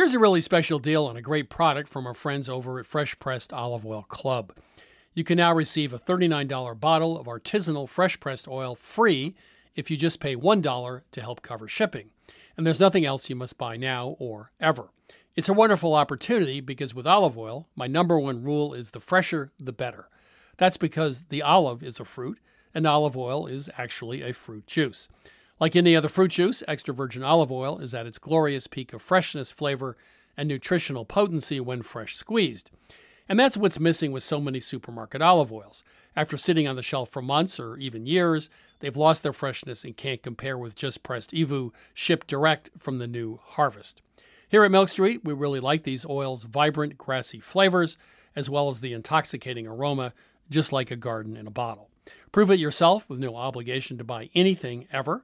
Here's a really special deal on a great product from our friends over at Fresh Pressed Olive Oil Club. You can now receive a $39 bottle of artisanal fresh pressed oil free if you just pay $1 to help cover shipping. And there's nothing else you must buy now or ever. It's a wonderful opportunity because with olive oil, my number one rule is the fresher, the better. That's because the olive is a fruit and olive oil is actually a fruit juice. Like any other fruit juice, extra virgin olive oil is at its glorious peak of freshness, flavor, and nutritional potency when fresh squeezed. And that's what's missing with so many supermarket olive oils. After sitting on the shelf for months or even years, they've lost their freshness and can't compare with just pressed EVOO shipped direct from the new harvest. Here at Milk Street, we really like these oils' vibrant, grassy flavors, as well as the intoxicating aroma, just like a garden in a bottle. Prove it yourself with no obligation to buy anything ever.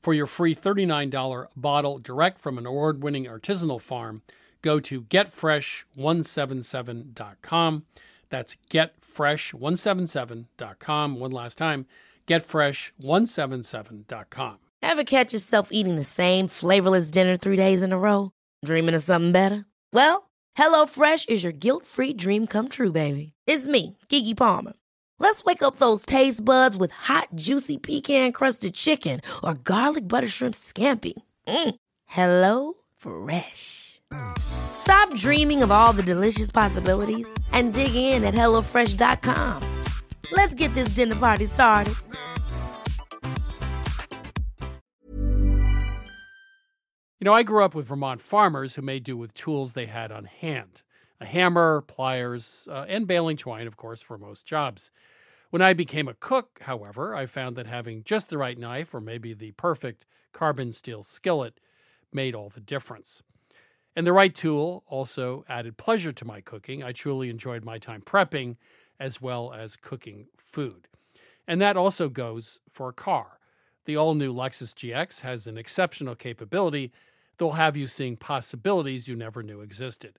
For your free $39 bottle direct from an award winning artisanal farm, go to getfresh177.com. That's getfresh177.com. One last time, getfresh177.com. Ever catch yourself eating the same flavorless dinner three days in a row? Dreaming of something better? Well, HelloFresh is your guilt free dream come true, baby. It's me, Keke Palmer. Let's wake up those taste buds with hot, juicy pecan crusted chicken or garlic butter shrimp scampi. Mm. Hello Fresh. Stop dreaming of all the delicious possibilities and dig in at HelloFresh.com. Let's get this dinner party started. You know, I grew up with Vermont farmers who made do with tools they had on hand a hammer, pliers, uh, and baling twine, of course, for most jobs. When I became a cook, however, I found that having just the right knife or maybe the perfect carbon steel skillet made all the difference. And the right tool also added pleasure to my cooking. I truly enjoyed my time prepping as well as cooking food. And that also goes for a car. The all new Lexus GX has an exceptional capability that will have you seeing possibilities you never knew existed.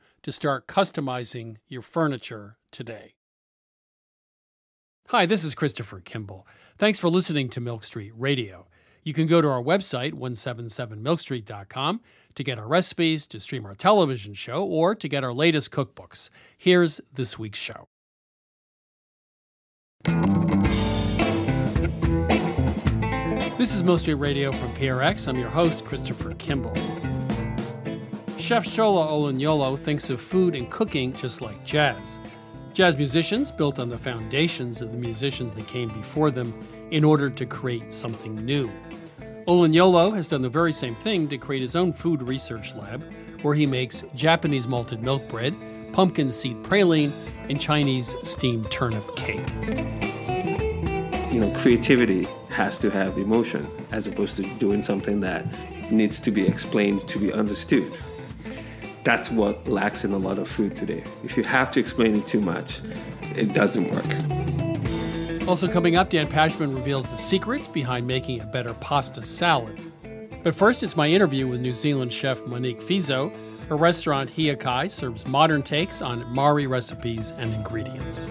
to start customizing your furniture today. Hi, this is Christopher Kimball. Thanks for listening to Milk Street Radio. You can go to our website, 177milkstreet.com, to get our recipes, to stream our television show, or to get our latest cookbooks. Here's this week's show. This is Milk Street Radio from PRX. I'm your host, Christopher Kimball. Chef Shola Olunloyo thinks of food and cooking just like jazz. Jazz musicians built on the foundations of the musicians that came before them in order to create something new. Olunloyo has done the very same thing to create his own food research lab, where he makes Japanese malted milk bread, pumpkin seed praline, and Chinese steamed turnip cake. You know, creativity has to have emotion as opposed to doing something that needs to be explained to be understood that's what lacks in a lot of food today. If you have to explain it too much, it doesn't work. Also, coming up, Dan Pashman reveals the secrets behind making a better pasta salad. But first, it's my interview with New Zealand chef Monique Fiso. Her restaurant Hiakai serves modern takes on Maori recipes and ingredients.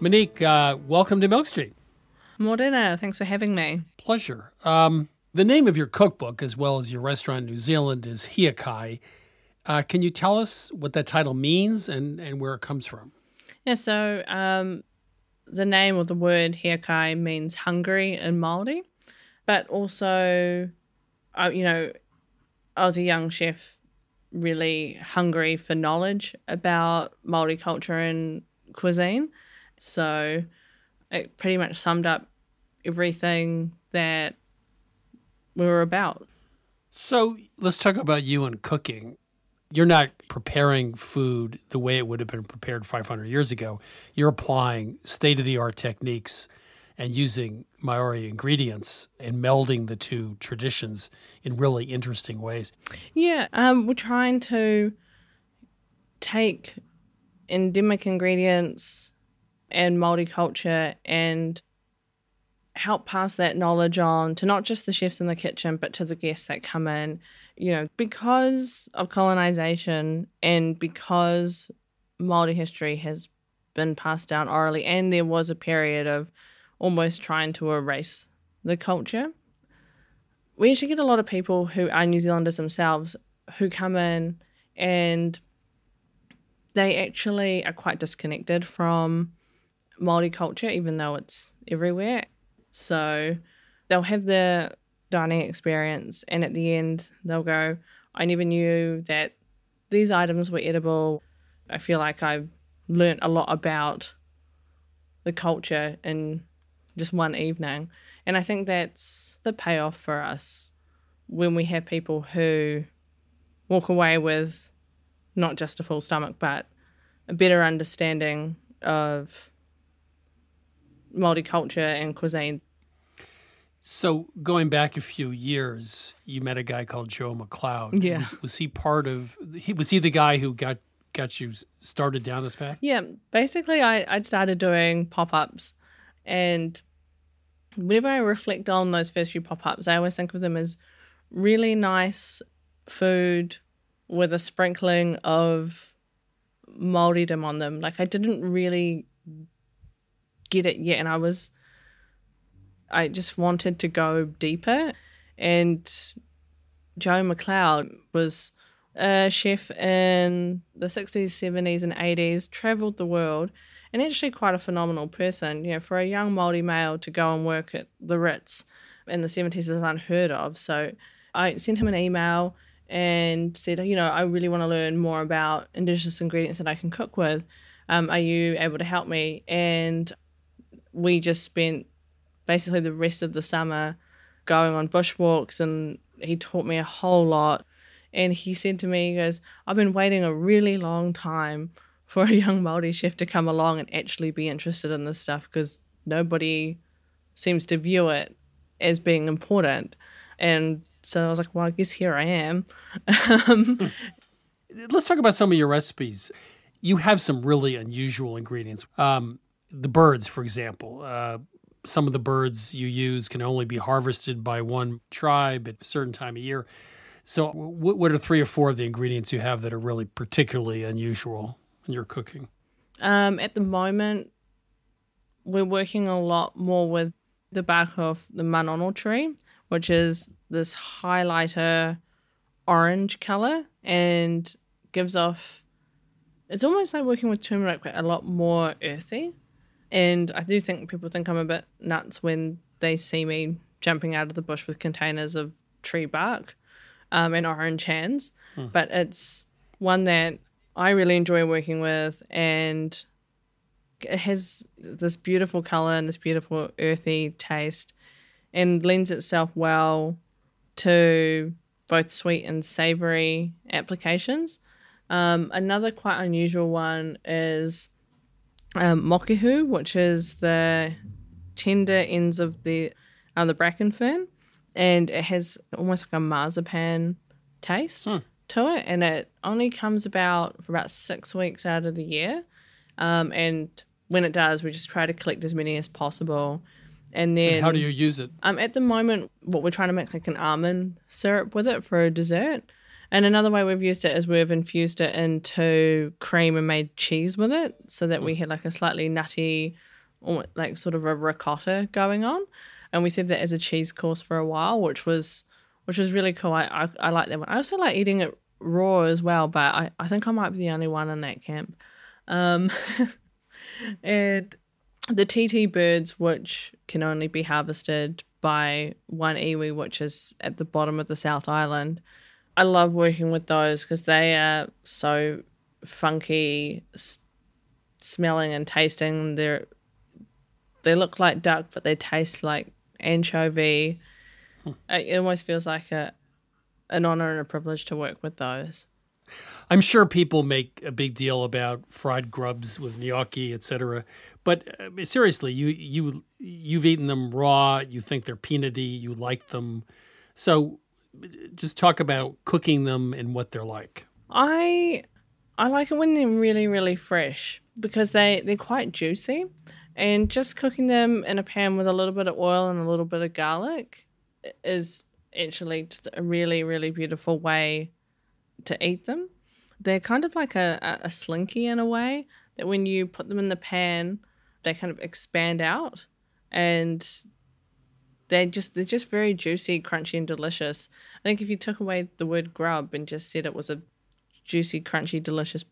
Monique, uh, welcome to Milk Street. Morena, thanks for having me. Pleasure. Um, the name of your cookbook, as well as your restaurant in New Zealand, is Hiakai. Uh, can you tell us what that title means and, and where it comes from? Yeah, so um, the name of the word Hiakai means hungry in Māori, but also, uh, you know, I was a young chef really hungry for knowledge about Māori culture and cuisine. So it pretty much summed up everything that we were about. So let's talk about you and cooking. You're not preparing food the way it would have been prepared 500 years ago. You're applying state of the art techniques and using Maori ingredients and melding the two traditions in really interesting ways. Yeah, um, we're trying to take endemic ingredients and multiculture and help pass that knowledge on to not just the chefs in the kitchen, but to the guests that come in. You know, because of colonization and because Māori history has been passed down orally, and there was a period of almost trying to erase the culture. We actually get a lot of people who are New Zealanders themselves who come in and they actually are quite disconnected from Māori culture, even though it's everywhere. So they'll have their dining experience, and at the end, they'll go, I never knew that these items were edible. I feel like I've learnt a lot about the culture in just one evening. And I think that's the payoff for us when we have people who walk away with not just a full stomach, but a better understanding of multiculture and cuisine. So going back a few years, you met a guy called Joe McLeod. Yeah. Was, was he part of? He was he the guy who got got you started down this path? Yeah, basically, I I'd started doing pop ups, and whenever I reflect on those first few pop ups, I always think of them as really nice food with a sprinkling of Māoridom on them. Like I didn't really get it yet, and I was, I just wanted to go deeper. And Joe McLeod was a chef in the 60s, 70s, and 80s, traveled the world, and actually quite a phenomenal person. You know, for a young Māori male to go and work at the Ritz in the 70s is unheard of. So I sent him an email and said, you know, I really want to learn more about Indigenous ingredients that I can cook with. Um, are you able to help me? And we just spent basically the rest of the summer going on bushwalks and he taught me a whole lot. And he said to me, he goes, I've been waiting a really long time for a young Māori chef to come along and actually be interested in this stuff because nobody seems to view it as being important. And so I was like, well, I guess here I am. um, Let's talk about some of your recipes. You have some really unusual ingredients. Um, the birds, for example. Uh, some of the birds you use can only be harvested by one tribe at a certain time of year. So, what, what are three or four of the ingredients you have that are really particularly unusual in your cooking? Um, at the moment, we're working a lot more with the bark of the manono tree, which is this highlighter orange color and gives off. It's almost like working with turmeric, but a lot more earthy. And I do think people think I'm a bit nuts when they see me jumping out of the bush with containers of tree bark um, and orange hands. But it's one that I really enjoy working with, and it has this beautiful color and this beautiful earthy taste, and lends itself well to both sweet and savory applications. Um, another quite unusual one is um, mokehu, which is the tender ends of the um, the bracken fern, and it has almost like a marzipan taste to it, and it only comes about for about six weeks out of the year. Um, and when it does, we just try to collect as many as possible. And then And how do you use it? um, at the moment, what we're trying to make like an almond syrup with it for a dessert. And another way we've used it is we've infused it into cream and made cheese with it, so that we had like a slightly nutty like sort of a ricotta going on, and we served that as a cheese course for a while, which was which was really cool. I I, I like that one. I also like eating it raw as well, but I, I think I might be the only one in that camp. Um, and the tītī birds, which can only be harvested by one iwi, which is at the bottom of the South Island. I love working with those because they are so funky, s- smelling and tasting. They're they look like duck, but they taste like anchovy. It almost feels like a an honor and a privilege to work with those. I'm sure people make a big deal about fried grubs with gnocchi, etc. But uh, seriously, you you you've eaten them raw. You think they're peanutty. You like them. So, just talk about cooking them and what they're like. I I like it when they're really really fresh because they they're quite juicy, and just cooking them in a pan with a little bit of oil and a little bit of garlic is actually just a really really beautiful way to eat them. They're kind of like a, a slinky in a way that when you put them in the pan, they kind of expand out and they're just they're just very juicy, crunchy, and delicious. I think if you took away the word grub and just said it was a juicy, crunchy, delicious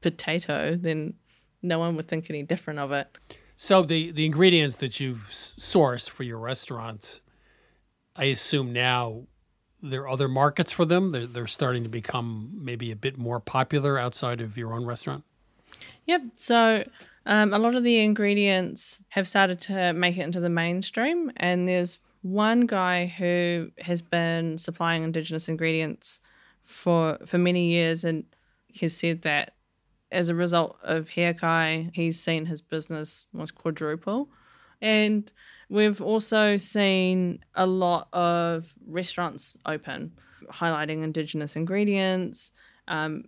potato, then no one would think any different of it. So the the ingredients that you've sourced for your restaurant, I assume now there are other markets for them. They're, they're starting to become maybe a bit more popular outside of your own restaurant. Yep. So um, a lot of the ingredients have started to make it into the mainstream, and there's one guy who has been supplying indigenous ingredients for for many years, and has said that as a result of Hiakai, he's seen his business almost quadruple, and we've also seen a lot of restaurants open, highlighting indigenous ingredients. Um,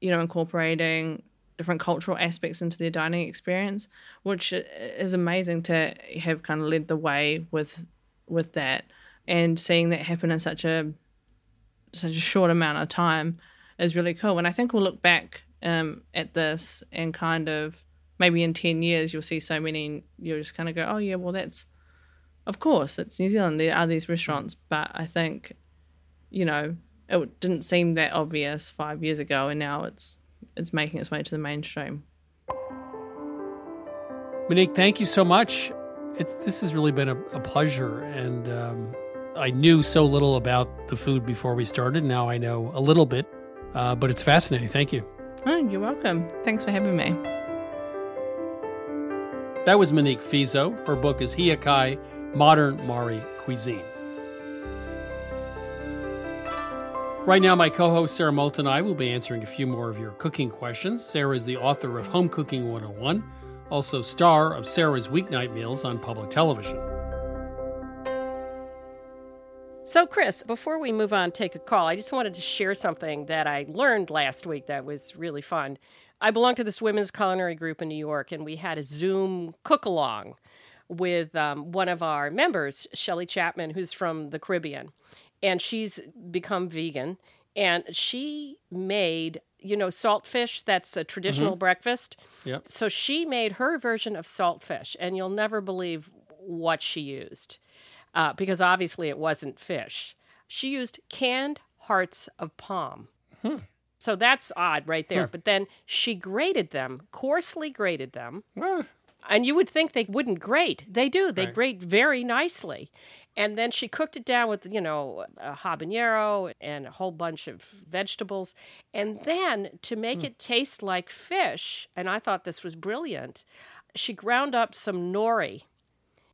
you know, incorporating different cultural aspects into their dining experience, which is amazing to have kind of led the way with with that and seeing that happen in such a such a short amount of time is really cool. And I think we'll look back um, at this and kind of maybe in ten years you'll see so many you'll just kind of go, oh yeah, well that's of course it's New Zealand. There are these restaurants, but I think you know it didn't seem that obvious five years ago, and now it's it's making its way to the mainstream. Monique, thank you so much. It's this has really been a, a pleasure, and um, I knew so little about the food before we started. Now I know a little bit, uh, but it's fascinating. Thank you. Oh, you're welcome. Thanks for having me. That was Monique Fiso. Her book is Hiakai Modern Maori Cuisine. Right now, my co host Sara Moulton and I will be answering a few more of your cooking questions. Sara is the author of Home Cooking 101, also star of Sara's Weeknight Meals on public television. So, Chris, before we move on, take a call, I just wanted to share something that I learned last week that was really fun. I belong to this women's culinary group in New York, and we had a Zoom cook along with um, one of our members, Shelly Chapman, who's from the Caribbean. And she's become vegan. And she made, you know, saltfish. That's a traditional breakfast. Yep. So she made her version of saltfish, and you'll never believe what she used uh, because obviously it wasn't fish. She used canned hearts of palm. hmm. So that's odd right there. But then she grated them, coarsely grated them. And you would think they wouldn't grate. They do. They Right. grate very nicely. And then she cooked it down with, you know, a habanero and a whole bunch of vegetables. And then to make hmm. it taste like fish, and I thought this was brilliant, she ground up some nori.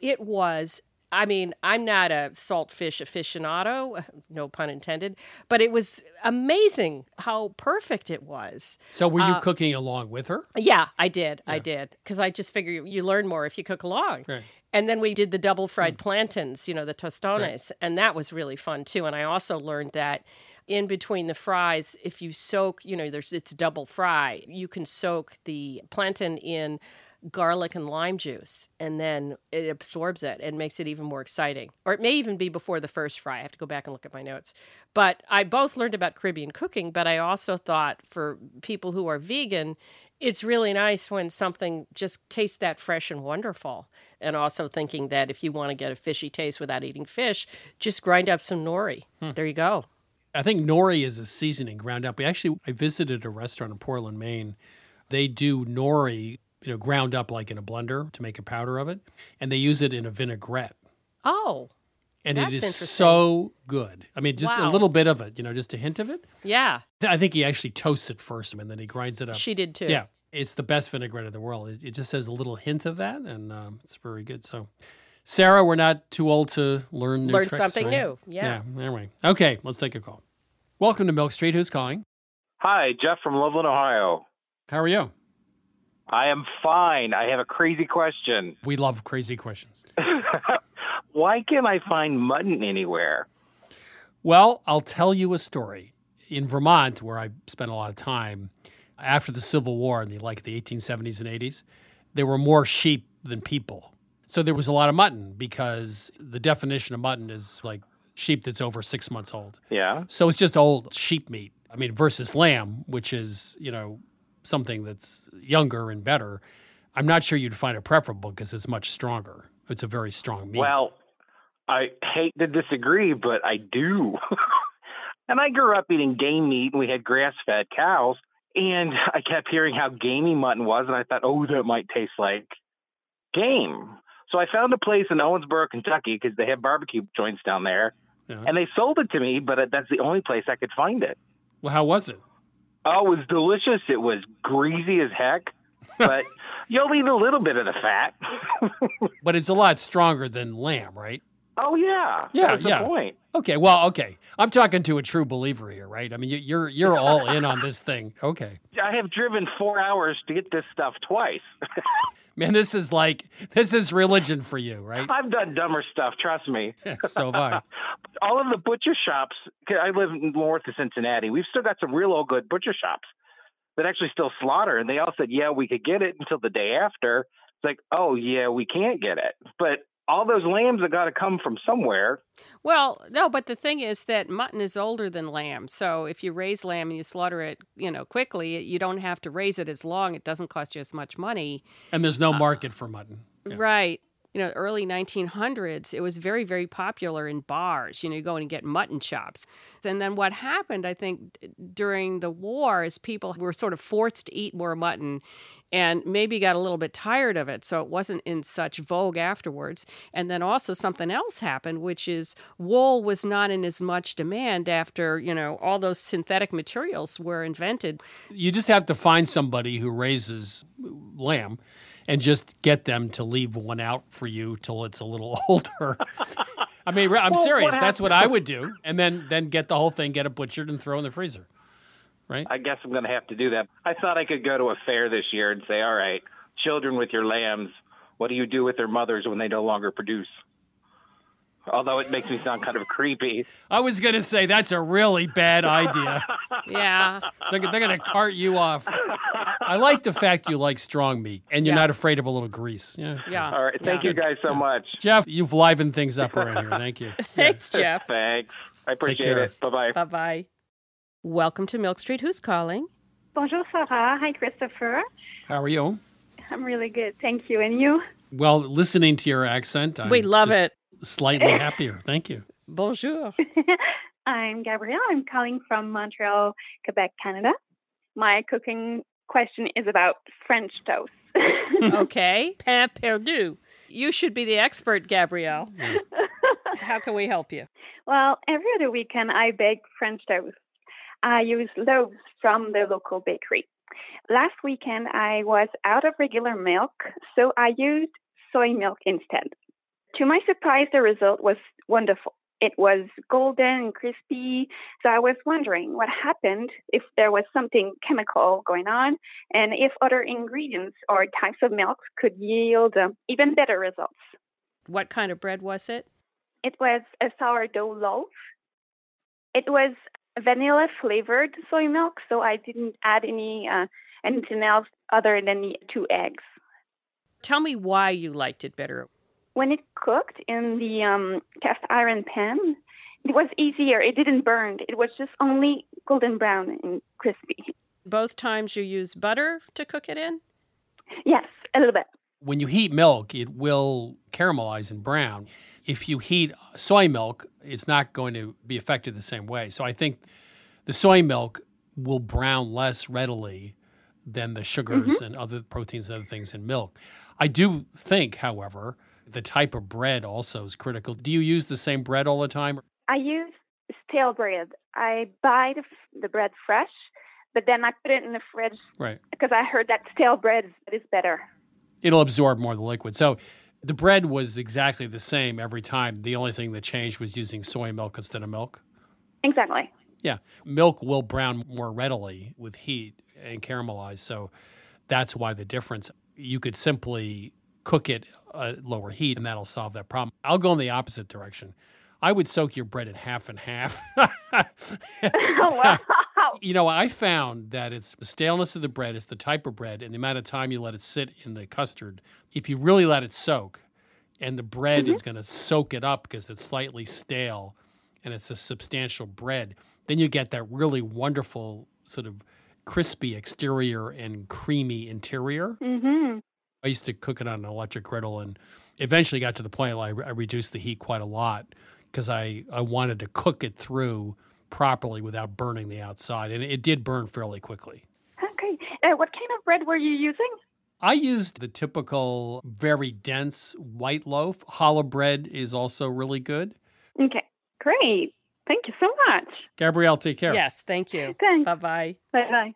It was, I mean, I'm not a saltfish aficionado, no pun intended, but it was amazing how perfect it was. So, were you uh, cooking along with her? Yeah, I did. I did. Because I just figure you learn more if you cook along. Right. And then we did the double fried hmm. plantains, you know, the tostones. And that was really fun too. And I also learned that in between the fries, if you soak, you know, there's it's double fry, you can soak the plantain in garlic and lime juice and then it absorbs it and makes it even more exciting. Or it may even be before the first fry. I have to go back and look at my notes. But I both learned about Caribbean cooking, but I also thought for people who are vegan, It's really nice when something just tastes that fresh and wonderful. And also thinking that if you want to get a fishy taste without eating fish, just grind up some nori. Hmm. There you go. I think nori is a seasoning ground up. We actually I visited a restaurant in Portland, Maine. They do nori, you know, ground up like in a blender to make a powder of it, and they use it in a vinaigrette. Oh, And That's it is so good. I mean, just a little bit of it, you know, just a hint of it. yeah. I think he actually toasts it first and then he grinds it up. She did too. Yeah, it's the best vinaigrette in the world. It, it just has a little hint of that, and um, it's very good. So, Sara, we're not too old to learn new Learn tricks, something right? new. Yeah. Anyway, okay, let's take a call. Welcome to Milk Street. Who's calling? Hi, Jeff from Loveland, Ohio. How are you? I am fine. I have a crazy question. We love crazy questions. Why can't I find mutton anywhere? Well, I'll tell you a story. In Vermont, where I spent a lot of time, after the Civil War in the like the 1870s and 80s, there were more sheep than people. So there was a lot of mutton because the definition of mutton is like sheep that's over six months old. Yeah. So it's just old sheep meat. I mean, versus lamb, which is, you know, something that's younger and better. I'm not sure you'd find it preferable because it's much stronger. It's a very strong meat. Well, I hate to disagree, but I do. and I grew up eating game meat, and we had grass fed cows. And I kept hearing how gamey mutton was, and I thought, oh, that might taste like game. So I found a place in Owensboro, Kentucky, because they have barbecue joints down there, Yeah. and they sold it to me. But that's the only place I could find it. well, how was it? Oh, it was delicious. It was greasy as heck, but you'll eat a little bit of the fat. But it's a lot stronger than lamb, right? Oh yeah, Yeah, yeah. point. Okay, well, okay. I'm talking to a true believer here, right? I mean, you- you're you're all in on this thing. Okay, I have driven four hours to get this stuff twice. man, this is like this is religion for you, right? I've done dumber stuff. Trust me. so have I. All of the butcher shops. I live north of Cincinnati. We've still got some real old good butcher shops that actually still slaughter, and they all said, "Yeah, we could get it until the day after." It's like, "Oh yeah, we can't get it," but all those lambs have got to come from somewhere. Well, no, but the thing is that mutton is older than lamb. So if you raise lamb and you slaughter it, you know, quickly, you don't have to raise it as long. It doesn't cost you as much money. And there's no uh, market for mutton. Yeah. Right. You know, early 1900s, it was very, very popular in bars. You know, you go and get mutton chops. And then what happened, I think, during the war is people were sort of forced to eat more mutton and maybe got a little bit tired of it. So it wasn't in such vogue afterwards. And then also something else happened, which is wool was not in as much demand after, you know, all those synthetic materials were invented. You just have to find somebody who raises lamb and just get them to leave one out for you till it's a little older. I mean, I'm Well, serious. what That's what I would do, and then then get the whole thing, get it butchered, and throw in the freezer. Right? I guess I'm going to have to do that. I thought I could go to a fair this year and say, all right, children with your lambs, what do you do with their mothers when they no longer produce? Although it makes me sound kind of creepy. I was gonna say that's a really bad idea. Yeah. They're, they're gonna cart you off. I like the fact you like strong meat and you're Yeah. not afraid of a little grease. Yeah. Yeah. All right. Thank yeah. you guys so much. Jeff, you've livened things up around here. Thank you. Thanks, Jeff. Thanks. I appreciate it. Bye bye. Bye bye. Welcome to Milk Street. Who's calling? Bonjour, Sara. Hi, Christopher. How are you? I'm really good. Thank you. And you? Well, listening to your accent, I'm we love just it. Slightly happier. Thank you. Bonjour. I'm Gabrielle. I'm calling from Montreal, Quebec, Canada. My cooking question is about French toast. Okay. Pain perdu. You should be the expert, Gabrielle. Yeah. How can we help you? well, every other weekend I bake French toast. I use loaves from the local bakery. Last weekend I was out of regular milk, so I used soy milk instead. To my surprise, the result was wonderful. It was golden and crispy, so I was wondering what happened if there was something chemical going on and if other ingredients or types of milk could yield um, even better results. What kind of bread was it? It was a sourdough loaf. It was vanilla flavored soy milk, so I didn't add any uh, anything else other than the two eggs. Tell me why you liked it better. When it cooked in the um, cast iron pan, it was easier. It didn't burn. It was just only golden brown and crispy. Both times you use butter to cook it in? Yes, a little bit. When you heat milk, it will caramelize and brown. If you heat soy milk, it's not going to be affected the same way. So I think the soy milk will brown less readily than the sugars and other proteins and other things in milk. I do think, however, the type of bread also is critical. Do you use the same bread all the time? I use stale bread. I buy the, f- the bread fresh, but then I put it in the fridge Right. because I heard that stale bread is, is better. It'll absorb more of the liquid. So the bread was exactly the same every time. The only thing that changed was using soy milk instead of milk. Exactly. Yeah, milk will brown more readily with heat and caramelize. So that's why the difference. You could simply cook it at lower heat, and that'll solve that problem. I'll go in the opposite direction. I would soak your bread in half and half. Wow. you know, I found that it's the staleness of the bread, it's the type of bread, and the amount of time you let it sit in the custard. If you really let it soak, and the bread is going to soak it up because it's slightly stale and it's a substantial bread, then you get that really wonderful sort of crispy exterior and creamy interior. hmm I used to cook it on an electric griddle and eventually got to the point where I, I reduced the heat quite a lot because I, I wanted to cook it through properly without burning the outside. And it did burn fairly quickly. Okay. Uh, what kind of bread were you using? I used the typical very dense white loaf. Hollow bread is also really good. Okay. Great. Thank you so much. Gabrielle, take care. Yes, thank you. Thanks. Bye bye. Bye bye.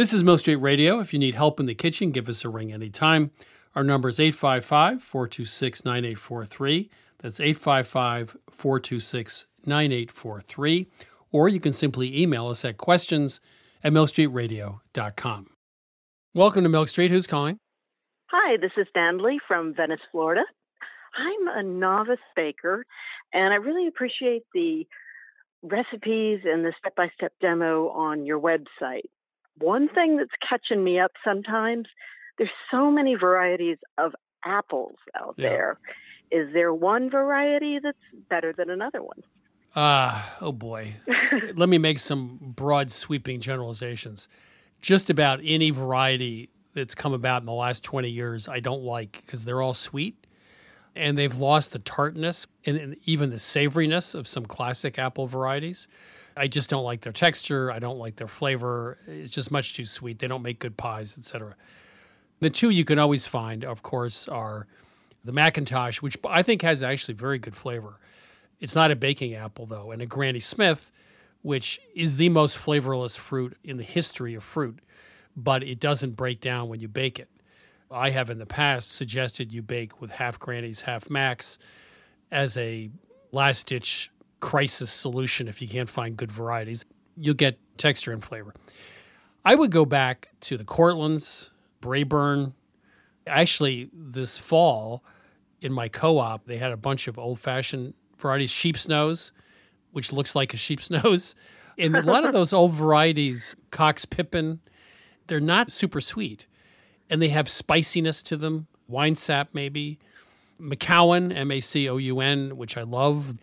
This is Milk Street Radio. If you need help in the kitchen, give us a ring anytime. Our number is 855 426 9843. That's 855 426 9843. Or you can simply email us at questions at milkstreetradio.com. Welcome to Milk Street. Who's calling? Hi, this is Dandley from Venice, Florida. I'm a novice baker, and I really appreciate the recipes and the step by step demo on your website. One thing that's catching me up sometimes there's so many varieties of apples out Yeah. there. Is there one variety that's better than another one? Ah, oh boy. Let me make some broad, sweeping generalizations. Just about any variety that's come about in the last 20 years, I don't like because they're all sweet and they've lost the tartness and, even the savoriness of some classic apple varieties. I just don't like their texture. I don't like their flavor. It's just much too sweet. They don't make good pies, etc. The two you can always find, of course, are the McIntosh, which I think has actually very good flavor. It's not a baking apple, though, and a Granny Smith, which is the most flavorless fruit in the history of fruit, but it doesn't break down when you bake it. I have in the past suggested you bake with half Grannies, half Macs as a last ditch crisis solution if you can't find good varieties. You'll get texture and flavor. I would go back to the Cortlands, Braeburn. Actually, this fall in my co op, they had a bunch of old fashioned varieties, sheep's nose, which looks like a sheep's nose. And a lot of those old varieties, Cox Pippin, they're not super sweet. And they have spiciness to them, wine sap maybe. Macoun, M A C O U N, which I love.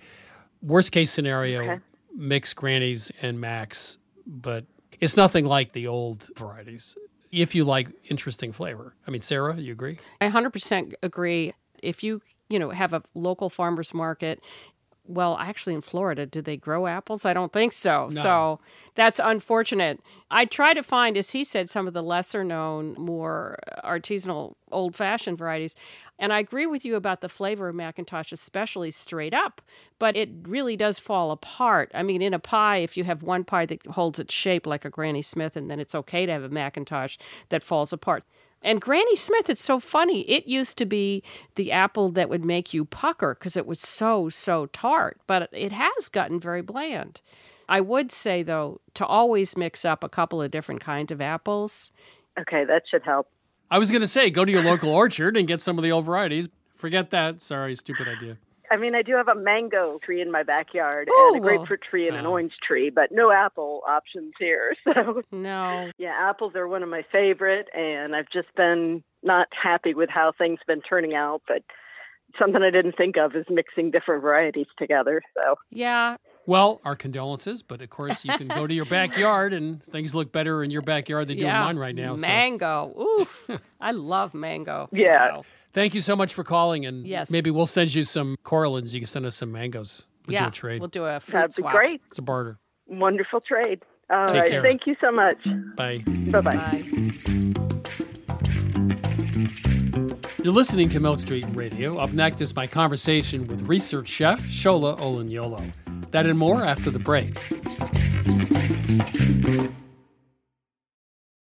Worst case scenario, Okay. mix grannies and max, but it's nothing like the old varieties. If you like interesting flavor. I mean, Sara, you agree? I 100% agree. If you, you know, have a local farmers market, well, actually in Florida, do they grow apples? I don't think so. No. So that's unfortunate. I try to find, as he said, some of the lesser known, more artisanal, old fashioned varieties. And I agree with you about the flavor of McIntosh, especially straight up, but it really does fall apart. I mean, in a pie, if you have one pie that holds its shape like a Granny Smith, and then it's okay to have a McIntosh that falls apart. And Granny Smith, it's so funny. It used to be the apple that would make you pucker because it was so, so tart, but it has gotten very bland. I would say, though, to always mix up a couple of different kinds of apples. Okay, that should help. I was going to say, go to your local orchard and get some of the old varieties. Forget that. Sorry, stupid idea. I mean, I do have a mango tree in my backyard Ooh. and a grapefruit tree and an Oh. orange tree, but no apple options here. So, No. yeah, apples are one of my favorite, and I've just been not happy with how things have been turning out. But something I didn't think of is mixing different varieties together. So, Yeah. Well, our condolences, but of course you can go to your backyard and things look better in your backyard than do in mine right now. so- Mango. Ooh, I love mango. Yeah. Wow. Thank you so much for calling, and Yes. maybe we'll send you some coralins. You can send us some mangoes. We'll yeah. do a trade. We'll do a fruit That'd be swap. great. it's a barter. Wonderful trade. All Take right. care. Thank you so much. Bye. Bye bye. Bye. You're listening to Milk Street Radio. Up next is my conversation with research chef Shola Olunloyo. That and more after the break.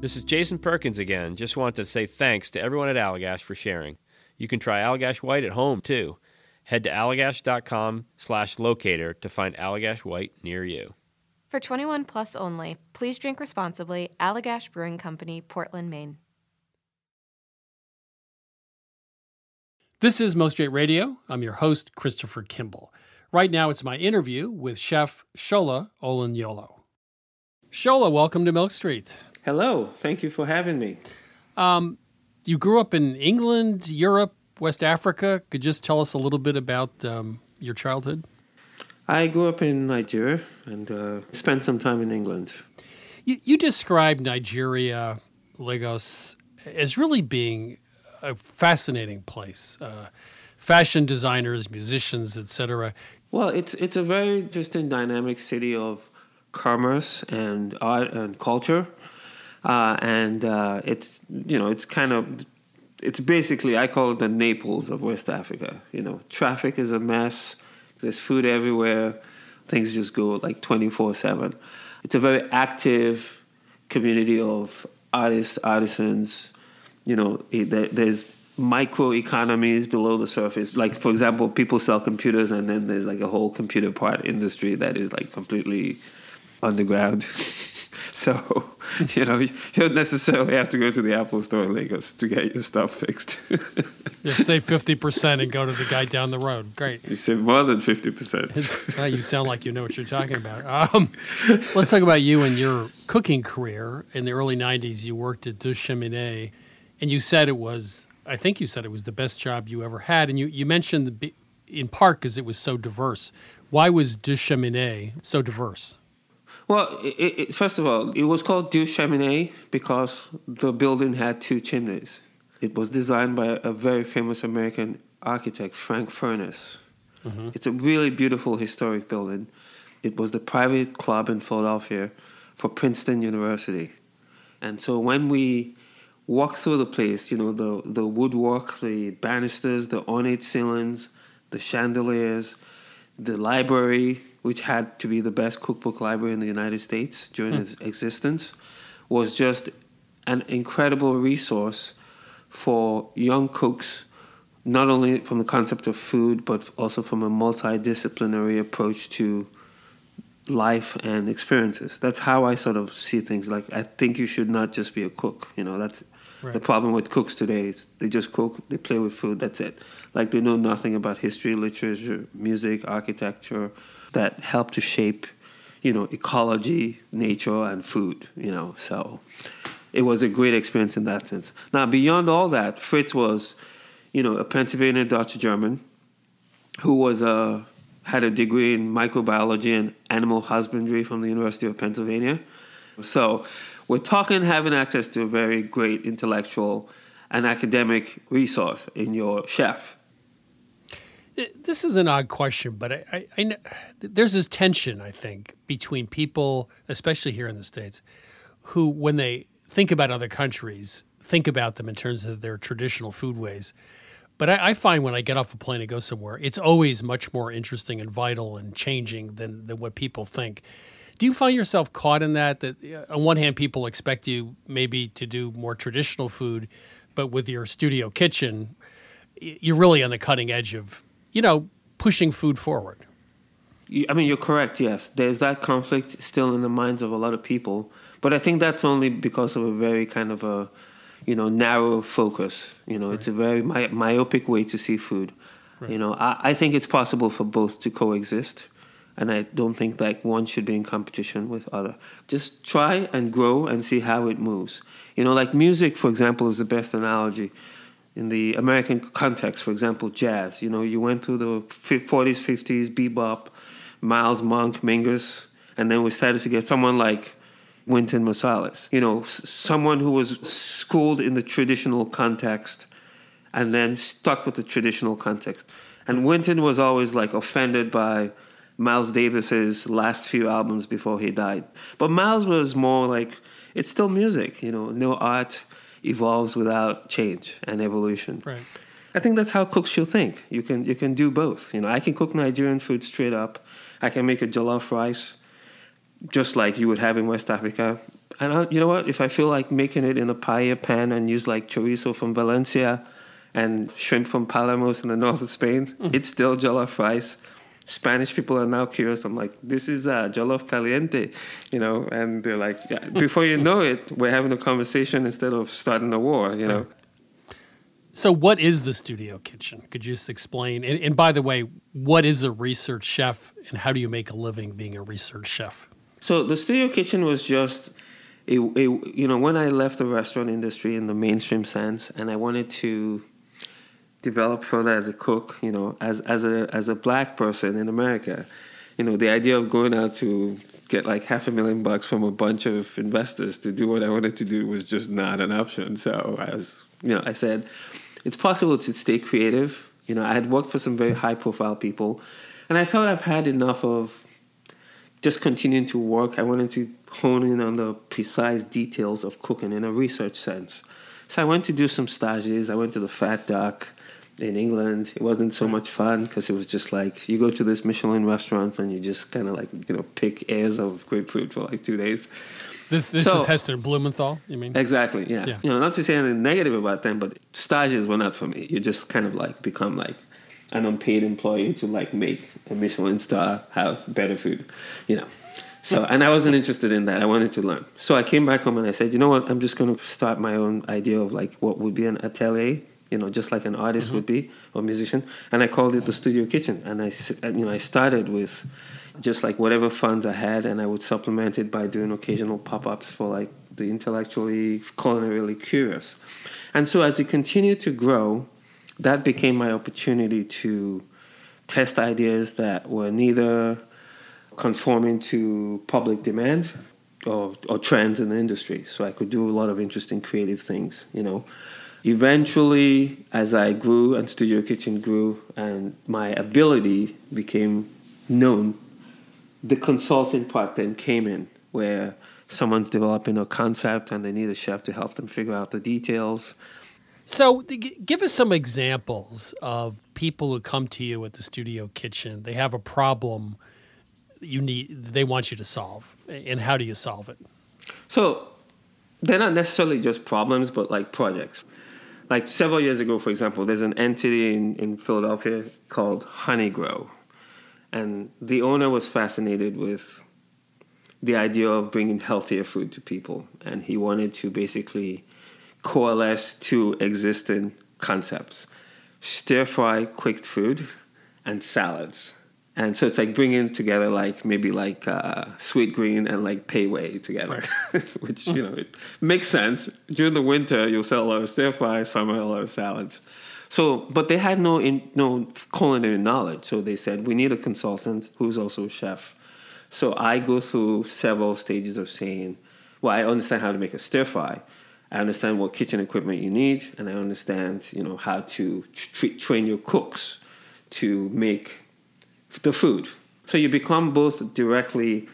This is Jason Perkins again. Just want to say thanks to everyone at Allagash for sharing. You can try Allagash White at home too. Head to allagash.com slash locator to find Allagash White near you. For 21 plus only, please drink responsibly. Allagash Brewing Company, Portland, Maine. This is Milk Street Radio. I'm your host, Christopher Kimball. Right now, it's my interview with Chef Shola Olunloyo. Shola, welcome to Milk Street. Hello, thank you for having me. Um, you grew up in England, Europe, West Africa. Could you just tell us a little bit about um, your childhood? I grew up in Nigeria and uh, spent some time in England. You, you described Nigeria, Lagos, as really being a fascinating place. Uh, fashion designers, musicians, etc. Well, it's it's a very interesting, dynamic city of commerce and art and culture, uh, and uh, it's you know it's kind of it's basically I call it the Naples of West Africa. You know, traffic is a mess. There's food everywhere. Things just go like twenty four seven. It's a very active community of artists, artisans. You know, there's micro economies below the surface. Like for example, people sell computers, and then there's like a whole computer part industry that is like completely underground. so you know you don't necessarily have to go to the Apple store in Lagos to get your stuff fixed. you save fifty percent and go to the guy down the road. Great. You save more than fifty percent. well, you sound like you know what you're talking about. Um, let's talk about you and your cooking career. In the early '90s, you worked at Deux Cheminées, and you said it was I think you said it was the best job you ever had, and you you mentioned the, in part because it was so diverse. Why was Deux Cheminées so diverse? Well, it, it, first of all, it was called Deux Cheminées because the building had two chimneys. It was designed by a very famous American architect, Frank Furness. Mm-hmm. It's a really beautiful historic building. It was the private club in Philadelphia for Princeton University. And so when we walk through the place. You know, the the woodwork, the banisters, the ornate ceilings, the chandeliers, the library, which had to be the best cookbook library in the United States during mm. its existence, was just an incredible resource for young cooks, not only from the concept of food, but also from a multidisciplinary approach to life and experiences. That's how I sort of see things. Like I think you should not just be a cook. You know, that's Right. The problem with cooks today is they just cook, they play with food, that's it. Like they know nothing about history, literature, music, architecture that help to shape, you know, ecology, nature, and food, you know. So it was a great experience in that sense. Now, beyond all that, Fritz was, you know, a Pennsylvania Dutch German who was a had a degree in microbiology and animal husbandry from the University of Pennsylvania. So we're talking having access to a very great intellectual and academic resource in your chef. This is an odd question, but I, I, I, there's this tension, I think, between people, especially here in the States, who, when they think about other countries, think about them in terms of their traditional foodways. But I, I, find when I get off a plane and go somewhere, it's always much more interesting and vital and changing than, than what people think. Do you find yourself caught in that? That uh, on one hand, people expect you maybe to do more traditional food, but with your studio kitchen, you're really on the cutting edge of, you know, pushing food forward. I mean, you're correct. Yes, there's that conflict still in the minds of a lot of people, but I think that's only because of a very kind of a, you know, narrow focus. You know, right. it's a very my, myopic way to see food. Right. You know, I, I think it's possible for both to coexist and I don't think like one should be in competition with other. Just try and grow and see how it moves. You know, like music, for example, is the best analogy. In the American context, for example, jazz. You know, you went through the 40s, 50s, bebop, Miles Monk, Mingus, and then we started to get someone like Wynton Marsalis. You know, someone who was schooled in the traditional context and then stuck with the traditional context. And Wynton was always like offended by Miles Davis's last few albums before he died. But Miles was more like it's still music, you know. No art evolves without change and evolution. Right. I think that's how cooks should think. You can you can do both. You know, I can cook Nigerian food straight up. I can make a jollof rice, just like you would have in West Africa. And I, you know what? If I feel like making it in a paella pan and use like chorizo from Valencia and shrimp from Palamos in the north of Spain, mm. it's still jollof rice. Spanish people are now curious. I'm like, this is uh, jollof caliente, you know, and they're like, yeah. before you know it, we're having a conversation instead of starting a war, you know. So, what is the studio kitchen? Could you just explain? And, and, by the way, what is a research chef, and how do you make a living being a research chef? So, the studio kitchen was just a, a you know when I left the restaurant industry in the mainstream sense, and I wanted to develop further as a cook. You know, as as a as a black person in America, you know, the idea of going out to get like half a million bucks from a bunch of investors to do what I wanted to do was just not an option. So, as you know, I said it's possible to stay creative. You know, I had worked for some very high profile people, and I thought I've had enough of just continuing to work. I wanted to hone in on the precise details of cooking in a research sense. So I went to do some stages. I went to the Fat Duck in England. It wasn't so much fun because it was just like you go to this Michelin restaurant and you just kind of like you know pick airs of grapefruit for like two days. This, this so, is Heston Blumenthal, you mean? Exactly, yeah. yeah. You know, not to say anything negative about them, but stages were not for me. You just kind of like become like an unpaid employee to like make a Michelin star have better food, you know. So, and I wasn't interested in that. I wanted to learn. So I came back home and I said, you know what? I'm just going to start my own idea of like what would be an atelier, you know, just like an artist mm-hmm. would be or musician. And I called it the Studio Kitchen. And I, you know, I started with just like whatever funds I had, and I would supplement it by doing occasional pop ups for like the intellectually, culinarily curious. And so as it continued to grow, that became my opportunity to test ideas that were neither conforming to public demand or, or trends in the industry. So I could do a lot of interesting creative things, you know. Eventually, as I grew and Studio Kitchen grew, and my ability became known the consulting part then came in where someone's developing a concept and they need a chef to help them figure out the details. So, give us some examples of people who come to you at the studio kitchen. They have a problem you need they want you to solve, and how do you solve it? So, they're not necessarily just problems, but like projects. Like several years ago, for example, there's an entity in, in Philadelphia called Honeygrow. and the owner was fascinated with the idea of bringing healthier food to people. And he wanted to basically coalesce two existing concepts stir fry cooked food and salads. And so it's like bringing together like maybe like uh, Sweetgreen and like Wei together, which you know it makes sense. During the winter, you'll sell a lot of stir fry, summer a lot of salads. So, but they had no in, no culinary knowledge. So they said we need a consultant who's also a chef. So I go through several stages of saying, well, I understand how to make a stir fry. I understand what kitchen equipment you need, and I understand, you know, how to tra- train your cooks to make the food. So you become both directly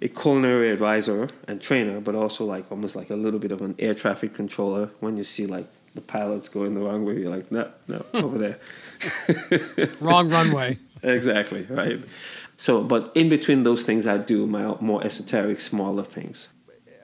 a culinary advisor and trainer, but also like almost like a little bit of an air traffic controller when you see like the pilot's going the wrong way. You're like, no, no, over there. wrong runway. exactly, right. So, but in between those things, I do my more esoteric, smaller things.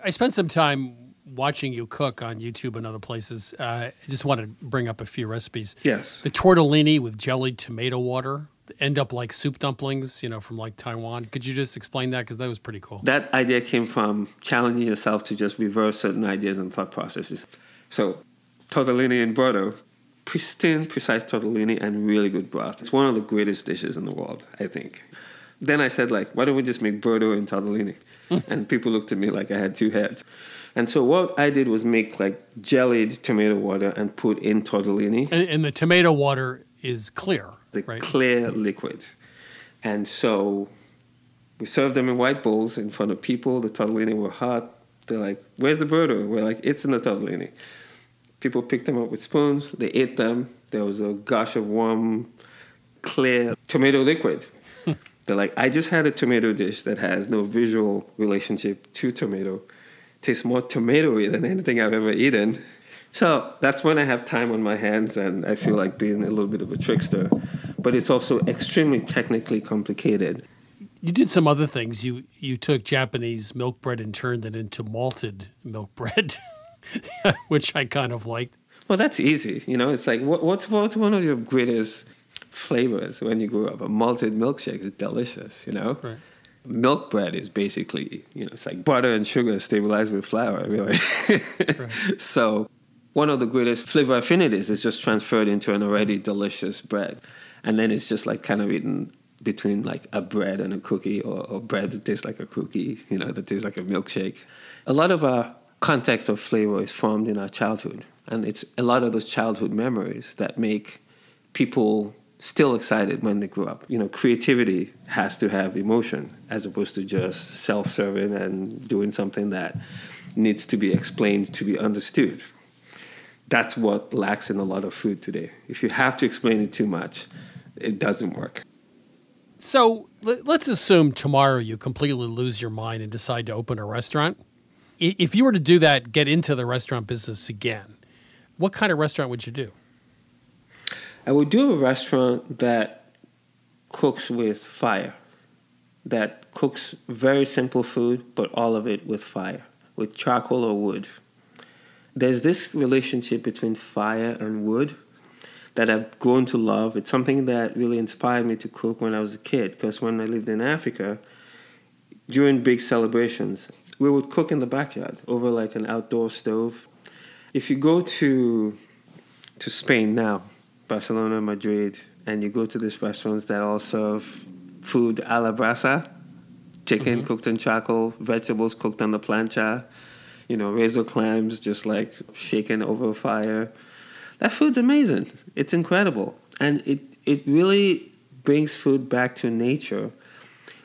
I spent some time watching you cook on YouTube and other places. Uh, I just want to bring up a few recipes. Yes. The tortellini with jellied tomato water end up like soup dumplings, you know, from like Taiwan. Could you just explain that? Because that was pretty cool. That idea came from challenging yourself to just reverse certain ideas and thought processes. So tortellini and brodo, pristine, precise tortellini and really good broth. It's one of the greatest dishes in the world, I think. Then I said, like, why don't we just make brodo and tortellini? and people looked at me like I had two heads. And so what I did was make like jellied tomato water and put in tortellini. And, and the tomato water is clear, the right? clear liquid. And so we served them in white bowls in front of people. The tortellini were hot. They're like, "Where's the brodo?" We're like, "It's in the tortellini." People picked them up with spoons, they ate them. There was a gush of warm, clear tomato liquid. Hmm. They're like, I just had a tomato dish that has no visual relationship to tomato. Tastes more tomatoey than anything I've ever eaten. So that's when I have time on my hands and I feel like being a little bit of a trickster. But it's also extremely technically complicated. You did some other things. You you took Japanese milk bread and turned it into malted milk bread. which I kind of liked. Well, that's easy. You know, it's like what, what's what's one of your greatest flavors when you grew up? A malted milkshake is delicious. You know, right. milk bread is basically you know it's like butter and sugar stabilized with flour, really. right. So one of the greatest flavor affinities is just transferred into an already delicious bread. And then it's just like kind of eaten between like a bread and a cookie or, or bread that tastes like a cookie, you know, that tastes like a milkshake. A lot of our context of flavor is formed in our childhood. And it's a lot of those childhood memories that make people still excited when they grow up. You know, creativity has to have emotion as opposed to just self serving and doing something that needs to be explained to be understood. That's what lacks in a lot of food today. If you have to explain it too much, it doesn't work. So let's assume tomorrow you completely lose your mind and decide to open a restaurant. If you were to do that, get into the restaurant business again, what kind of restaurant would you do? I would do a restaurant that cooks with fire, that cooks very simple food, but all of it with fire, with charcoal or wood. There's this relationship between fire and wood that I've grown to love. It's something that really inspired me to cook when I was a kid, because when I lived in Africa, during big celebrations, we would cook in the backyard over like an outdoor stove. If you go to to Spain now, Barcelona, Madrid, and you go to these restaurants that all serve food a la brasa, chicken mm-hmm. cooked in charcoal, vegetables cooked on the plancha, you know, razor clams just like shaken over fire. That food's amazing. It's incredible. And it, it really brings food back to nature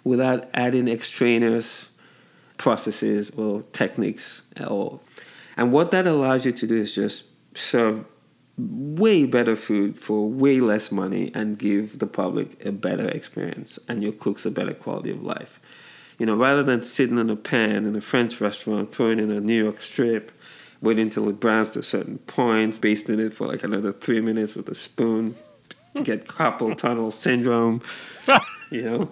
without adding extraneous processes or techniques at all. And what that allows you to do is just serve way better food for way less money and give the public a better experience and your cooks a better quality of life. You know, rather than sitting in a pan in a French restaurant, throwing in a New York strip, waiting until it browns to a certain point, basting it for like another three minutes with a spoon, get carpal tunnel syndrome. you know,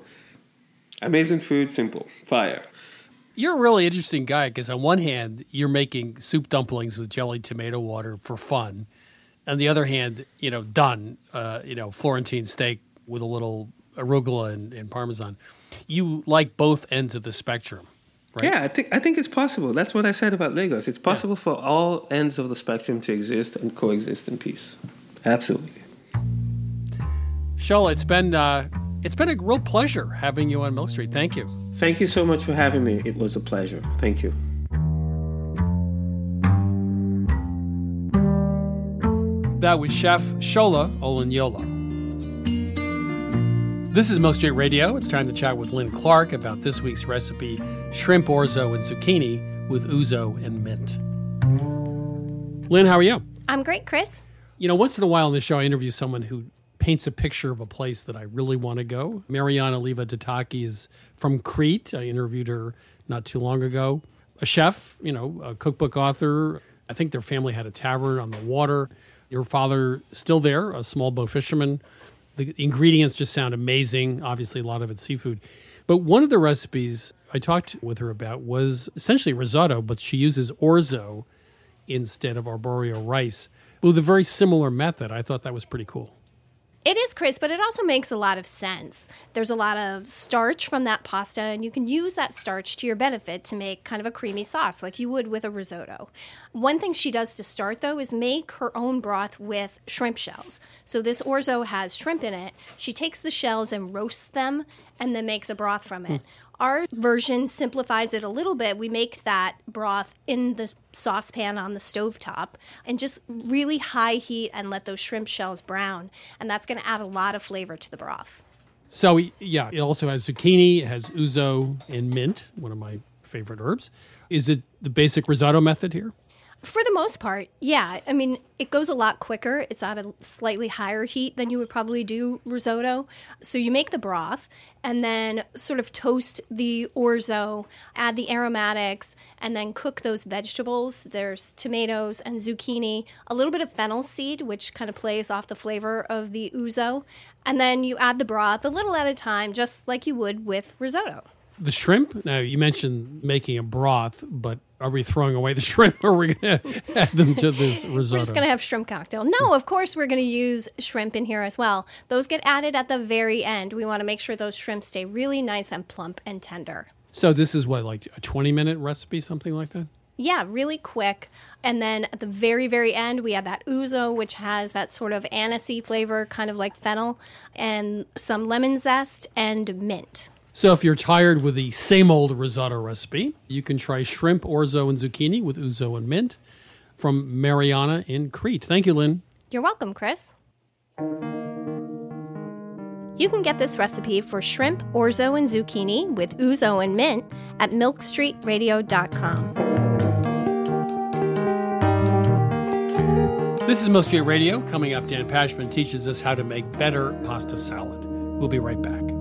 amazing food, simple, fire. You're a really interesting guy because on one hand, you're making soup dumplings with jellied tomato water for fun on the other hand, you know, done, uh, you know, Florentine steak with a little arugula and, and, parmesan. You like both ends of the spectrum, right? Yeah, I think I think it's possible. That's what I said about Lagos. It's possible yeah. for all ends of the spectrum to exist and coexist in peace. Absolutely. Shola, it's been uh, it's been a real pleasure having you on Milk Street. Thank you. Thank you so much for having me. It was a pleasure. Thank you. That was Chef Shola Olunloyo. This is Milk Street Radio. It's time to chat with Lynn Clark about this week's recipe shrimp orzo and zucchini with ouzo and mint. Lynn, how are you? I'm great, Chris. You know, once in a while on the show, I interview someone who paints a picture of a place that I really want to go. Mariana Leivaditaki is from Crete. I interviewed her not too long ago. A chef, you know, a cookbook author. I think their family had a tavern on the water. Your father still there, a small boat fisherman. The ingredients just sound amazing. Obviously, a lot of it's seafood. But one of the recipes I talked with her about was essentially risotto, but she uses orzo instead of arborio rice with a very similar method. I thought that was pretty cool. It is crisp, but it also makes a lot of sense. There's a lot of starch from that pasta, and you can use that starch to your benefit to make kind of a creamy sauce like you would with a risotto. One thing she does to start, though, is make her own broth with shrimp shells. So this orzo has shrimp in it. She takes the shells and roasts them and then makes a broth from it. Mm. Our version simplifies it a little bit. We make that broth in the saucepan on the stove top and just really high heat and let those shrimp shells brown. And that's going to add a lot of flavor to the broth. So, yeah, it also has zucchini, it has ouzo and mint, one of my favorite herbs. Is it the basic risotto method here? For the most part, yeah. I mean, it goes a lot quicker. It's at a slightly higher heat than you would probably do risotto. So you make the broth and then sort of toast the orzo, add the aromatics, and then cook those vegetables. There's tomatoes and zucchini, a little bit of fennel seed, which kind of plays off the flavor of the ouzo. And then you add the broth a little at a time, just like you would with risotto. The shrimp, now you mentioned making a broth, but are we throwing away the shrimp or are we going to add them to this risotto? We're just going to have shrimp cocktail. No, of course we're going to use shrimp in here as well. Those get added at the very end. We want to make sure those shrimp stay really nice and plump and tender. So this is what like a 20 minute recipe something like that? Yeah, really quick. And then at the very, very end, we have that ouzo, which has that sort of anisey flavor, kind of like fennel, and some lemon zest and mint. So if you're tired with the same old risotto recipe, you can try shrimp, orzo, and zucchini with ouzo and mint from Mariana in Crete. Thank you, Lynn. You're welcome, Chris. You can get this recipe for shrimp, orzo, and zucchini with ouzo and mint at milkstreetradio.com. This is Milk Street Radio. Coming up, Dan Pashman teaches us how to make better pasta salad. We'll be right back.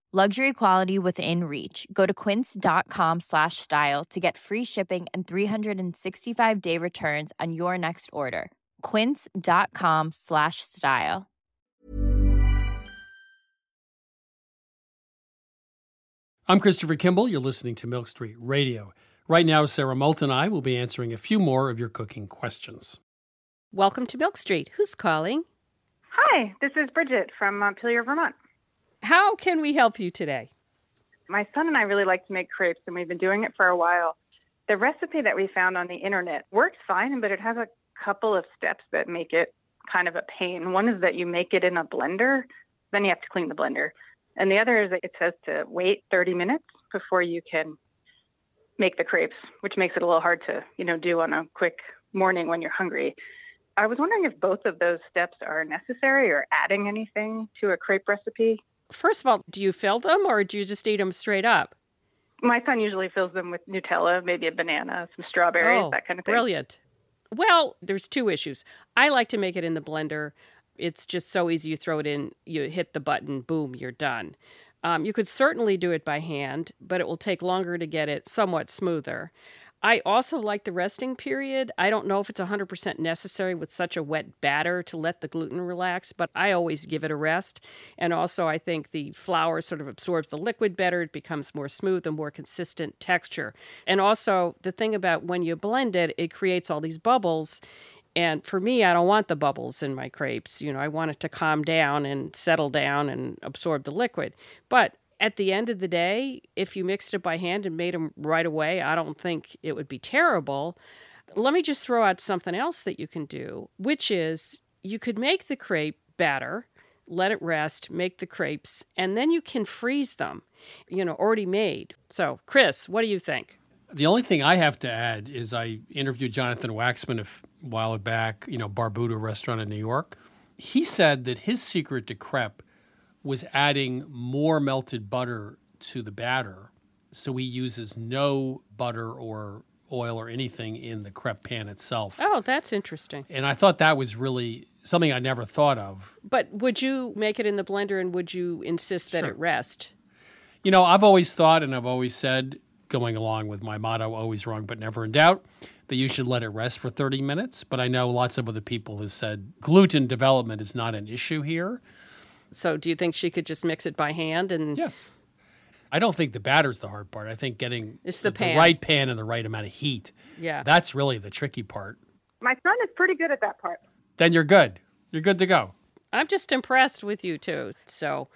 luxury quality within reach go to quince.com slash style to get free shipping and 365 day returns on your next order quince.com slash style i'm christopher kimball you're listening to milk street radio right now sara moulton and i will be answering a few more of your cooking questions Welcome to Milk Street. Who's calling? Hi, this is Bridget from Montpelier, Vermont. How can we help you today? My son and I really like to make crepes, and we've been doing it for a while. The recipe that we found on the internet works fine, but it has a couple of steps that make it kind of a pain. One is that you make it in a blender, then you have to clean the blender. And the other is that it says to wait 30 minutes before you can make the crepes, which makes it a little hard to, you know, do on a quick morning when you're hungry. I was wondering if both of those steps are necessary or adding anything to a crepe recipe. First of all, do you fill them or do you just eat them straight up? My son usually fills them with Nutella, maybe a banana, some strawberries, oh, that kind of thing. Brilliant. Well, there's two issues. I like to make it in the blender. It's just so easy. You throw it in, you hit the button, boom, you're done. Um, you could certainly do it by hand, but it will take longer to get it somewhat smoother. I also like the resting period. I don't know if it's 100% necessary with such a wet batter to let the gluten relax, but I always give it a rest. And also, I think the flour sort of absorbs the liquid better. It becomes more smooth and more consistent texture. And also, the thing about when you blend it, it creates all these bubbles. And for me, I don't want the bubbles in my crepes. You know, I want it to calm down and settle down and absorb the liquid. But at the end of the day, if you mixed it by hand and made them right away, I don't think it would be terrible. Let me just throw out something else that you can do, which is you could make the crepe batter, let it rest, make the crepes, and then you can freeze them, you know, already made. So, Chris, what do you think? The only thing I have to add is I interviewed Jonathan Waxman a while back, you know, Barbuto restaurant in New York. He said that his secret to crepe was adding more melted butter to the batter. So he uses no butter or oil or anything in the crepe pan itself. Oh, that's interesting. And I thought that was really something I never thought of. But would you make it in the blender and would you insist that Sure. it rest? You know, I've always thought and I've always said, going along with my motto, always wrong but never in doubt, that you should let it rest for 30 minutes. But I know lots of other people have said gluten development is not an issue here. So do you think she could just mix it by hand and Yes. I don't think the batter's the hard part. I think getting It's the pan. right pan and the right amount of heat. Yeah. That's really the tricky part. My son is pretty good at that part. Then you're good. You're good to go. I'm just impressed with you two. So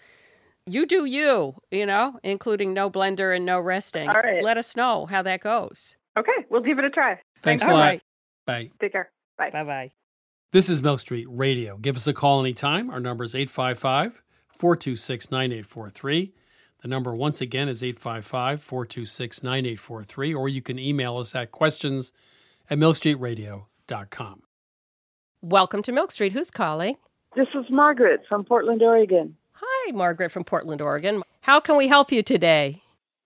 you do you, you know, including no blender and no resting. All right. Let us know how that goes. Okay, we'll give it a try. Thanks a lot. right. Bye. Take care. Bye. Bye bye. This is Milk Street Radio. Give us a call anytime. Our number is 855 426 9843. The number, once again, is 855 426 9843, or you can email us at questions at milkstreetradio.com. Welcome to Milk Street. Who's calling? This is Margaret from Portland, Oregon. Hi, Margaret from Portland, Oregon. How can we help you today?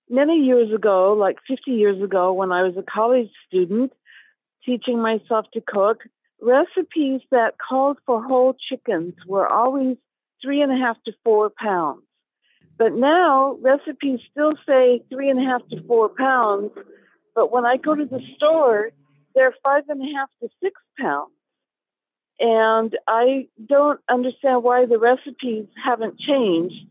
Many years ago, like 50 years ago, when I was a college student teaching myself to cook, recipes that called for whole chickens were always three and a half to four pounds. But now recipes still say three and a half to four pounds, but when I go to the store, they're five and a half to six pounds. And I don't understand why the recipes haven't changed.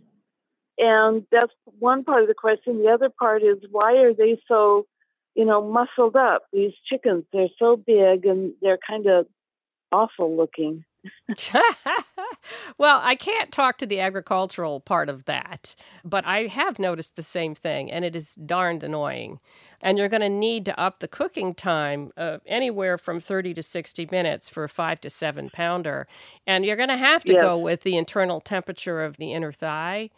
And that's one part of the question. The other part is why are they so, you know, muscled up? These chickens, they're so big and they're kind of awful looking. well, I can't talk to the agricultural part of that, but I have noticed the same thing, and it is darned annoying. And you're going to need to up the cooking time uh, anywhere from 30 to 60 minutes for a five to seven pounder. And you're going to have to Yes. go with the internal temperature of the inner thigh.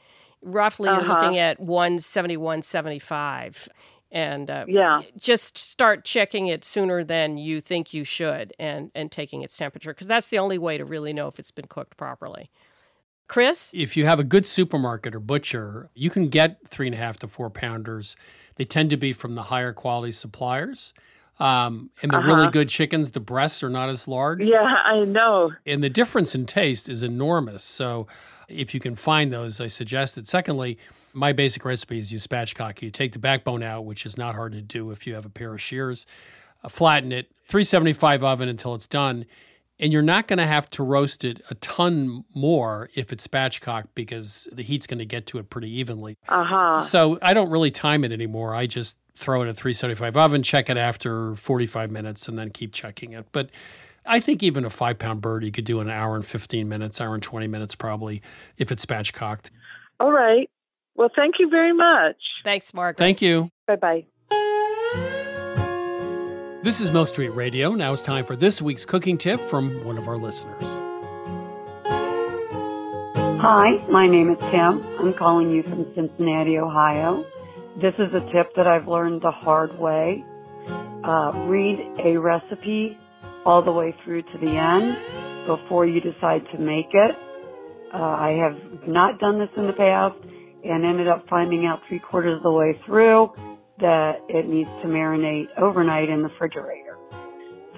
Roughly, you're Uh-huh. looking at 171, 75. And uh, Yeah. just start checking it sooner than you think you should and, and taking its temperature because that's the only way to really know if it's been cooked properly. Chris? If you have a good supermarket or butcher, you can get three and a half to four pounders. They tend to be from the higher quality suppliers. Um, and the really Uh-huh. good chickens, the breasts are not as large. Yeah, I know. And the difference in taste is enormous. So if you can find those, I suggest it. Secondly, my basic recipe is you spatchcock. You take the backbone out, which is not hard to do if you have a pair of shears, uh, flatten it, 375 oven until it's done. And you're not going to have to roast it a ton more if it's spatchcocked because the heat's going to get to it pretty evenly. Uh huh. So I don't really time it anymore. I just throw it in a 375 oven, check it after 45 minutes, and then keep checking it. But I think even a five pound bird you could do in an hour and 15 minutes, hour and 20 minutes probably if it's spatchcocked. All right. Well, thank you very much. Thanks, Margaret. Thank you. Bye bye. This is Milk Street Radio. Now it's time for this week's cooking tip from one of our listeners. Hi, my name is Tim. I'm calling you from Cincinnati, Ohio. This is a tip that I've learned the hard way. Uh, read a recipe all the way through to the end before you decide to make it. Uh, I have not done this in the past and ended up finding out three quarters of the way through that it needs to marinate overnight in the refrigerator.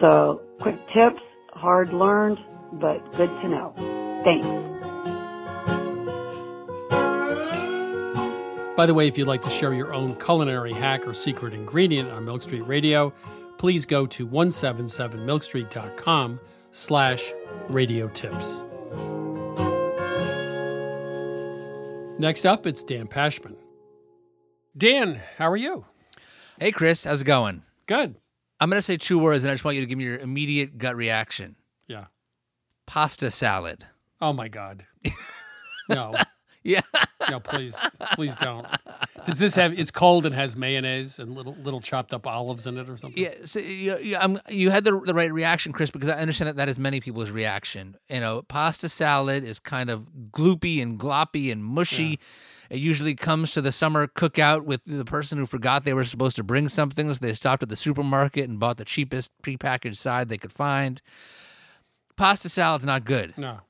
So, quick tips, hard learned, but good to know. Thanks. By the way, if you'd like to share your own culinary hack or secret ingredient on Milk Street Radio, please go to 177milkstreet.com slash radio tips. Next up, it's Dan Pashman. Dan, how are you? Hey, Chris, how's it going? Good. I'm going to say two words, and I just want you to give me your immediate gut reaction. Yeah. Pasta salad. Oh my God. No. yeah. No, please, please don't. Does this have? It's cold and has mayonnaise and little little chopped up olives in it or something. Yeah, so you, you, you had the, the right reaction, Chris, because I understand that that is many people's reaction. You know, pasta salad is kind of gloopy and gloppy and mushy. It usually comes to the summer cookout with the person who forgot they were supposed to bring something, so they stopped at the supermarket and bought the cheapest prepackaged side they could find. Pasta salad's not good. No.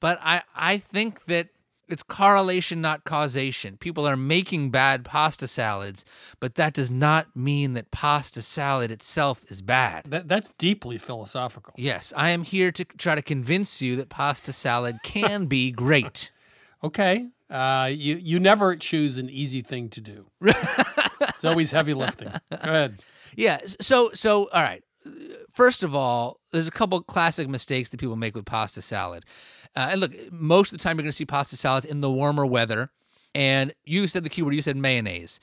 But I, I think that it's correlation, not causation. People are making bad pasta salads, but that does not mean that pasta salad itself is bad. That, that's deeply philosophical. Yes, I am here to try to convince you that pasta salad can be great. Okay. Uh, you you never choose an easy thing to do. it's always heavy lifting. Go ahead. Yeah. So so all right. First of all, there's a couple classic mistakes that people make with pasta salad. Uh, and look, most of the time you're going to see pasta salads in the warmer weather. And you said the keyword. You said mayonnaise.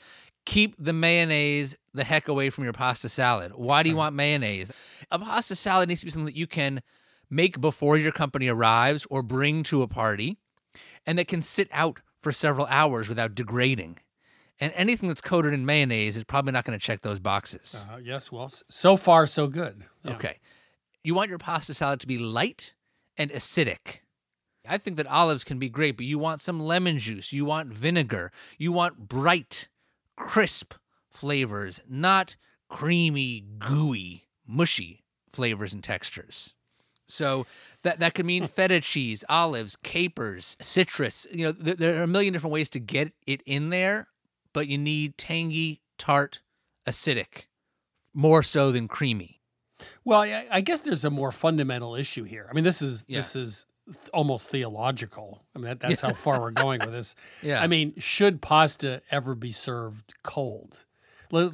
Keep the mayonnaise the heck away from your pasta salad. Why do you want mayonnaise? A pasta salad needs to be something that you can make before your company arrives or bring to a party, and that can sit out for several hours without degrading. And anything that's coated in mayonnaise is probably not going to check those boxes. Uh, yes. Well, so far so good. Yeah. Okay. You want your pasta salad to be light and acidic. I think that olives can be great, but you want some lemon juice. You want vinegar. You want bright, crisp flavors, not creamy, gooey, mushy flavors and textures. So that that could mean feta cheese, olives, capers, citrus. You know, th- there are a million different ways to get it in there, but you need tangy, tart, acidic, more so than creamy. Well, I, I guess there's a more fundamental issue here. I mean, this is Yeah. this is th- almost theological. I mean, that, that's how far we're going with this. Yeah. I mean, should pasta ever be served cold?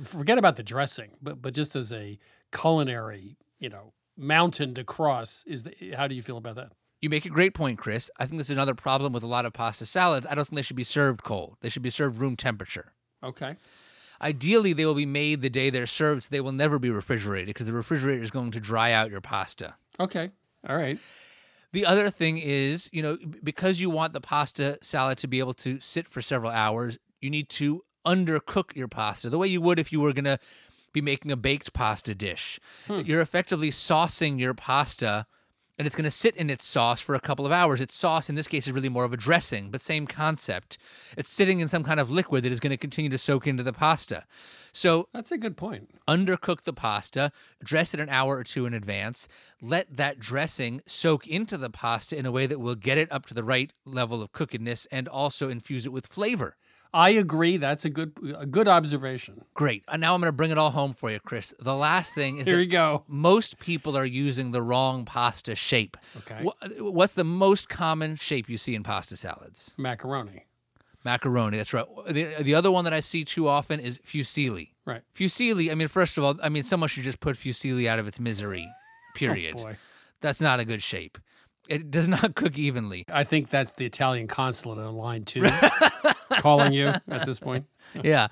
Forget about the dressing, but but just as a culinary, you know, mountain to cross, is the, how do you feel about that? You make a great point, Chris. I think that's another problem with a lot of pasta salads. I don't think they should be served cold. They should be served room temperature. Okay. Ideally, they will be made the day they're served, so they will never be refrigerated because the refrigerator is going to dry out your pasta. Okay. All right. The other thing is, you know, because you want the pasta salad to be able to sit for several hours, you need to undercook your pasta the way you would if you were going to be making a baked pasta dish. Hmm. You're effectively saucing your pasta and it's going to sit in its sauce for a couple of hours. Its sauce, in this case, is really more of a dressing, but same concept. It's sitting in some kind of liquid that is going to continue to soak into the pasta. So That's a good point. undercook the pasta, dress it an hour or two in advance, let that dressing soak into the pasta in a way that will get it up to the right level of cookedness and also infuse it with flavor. I agree. That's a good a good observation. Great. And now I'm going to bring it all home for you, Chris. The last thing is Here that you go. most people are using the wrong pasta shape. Okay. What's the most common shape you see in pasta salads? Macaroni. Macaroni. That's right. The, the other one that I see too often is fusilli. Right. Fusilli, I mean, first of all, I mean, someone should just put fusilli out of its misery, oh, period. Oh, boy. That's not a good shape. It does not cook evenly. I think that's the Italian consulate on line two calling you at this point. yeah.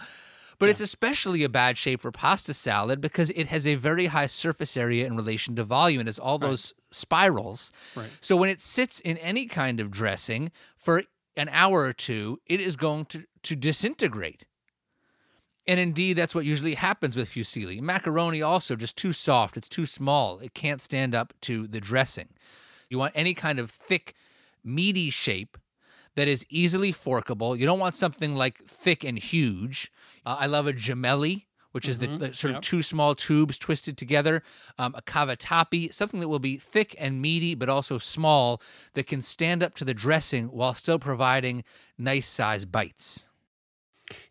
But it's especially a bad shape for pasta salad because it has a very high surface area in relation to volume. It has all those spirals. Right. So when it sits in any kind of dressing for an hour or two, it is going to, to disintegrate. And indeed, that's what usually happens with fusilli. Macaroni also just too soft. It's too small. It can't stand up to the dressing. You want any kind of thick, meaty shape that is easily forkable. You don't want something like thick and huge. Uh, I love a gemelli, which is the, Mhm, the sort yep. of two small tubes twisted together. Um, a cavatappi, something that will be thick and meaty, but also small, that can stand up to the dressing while still providing nice size bites.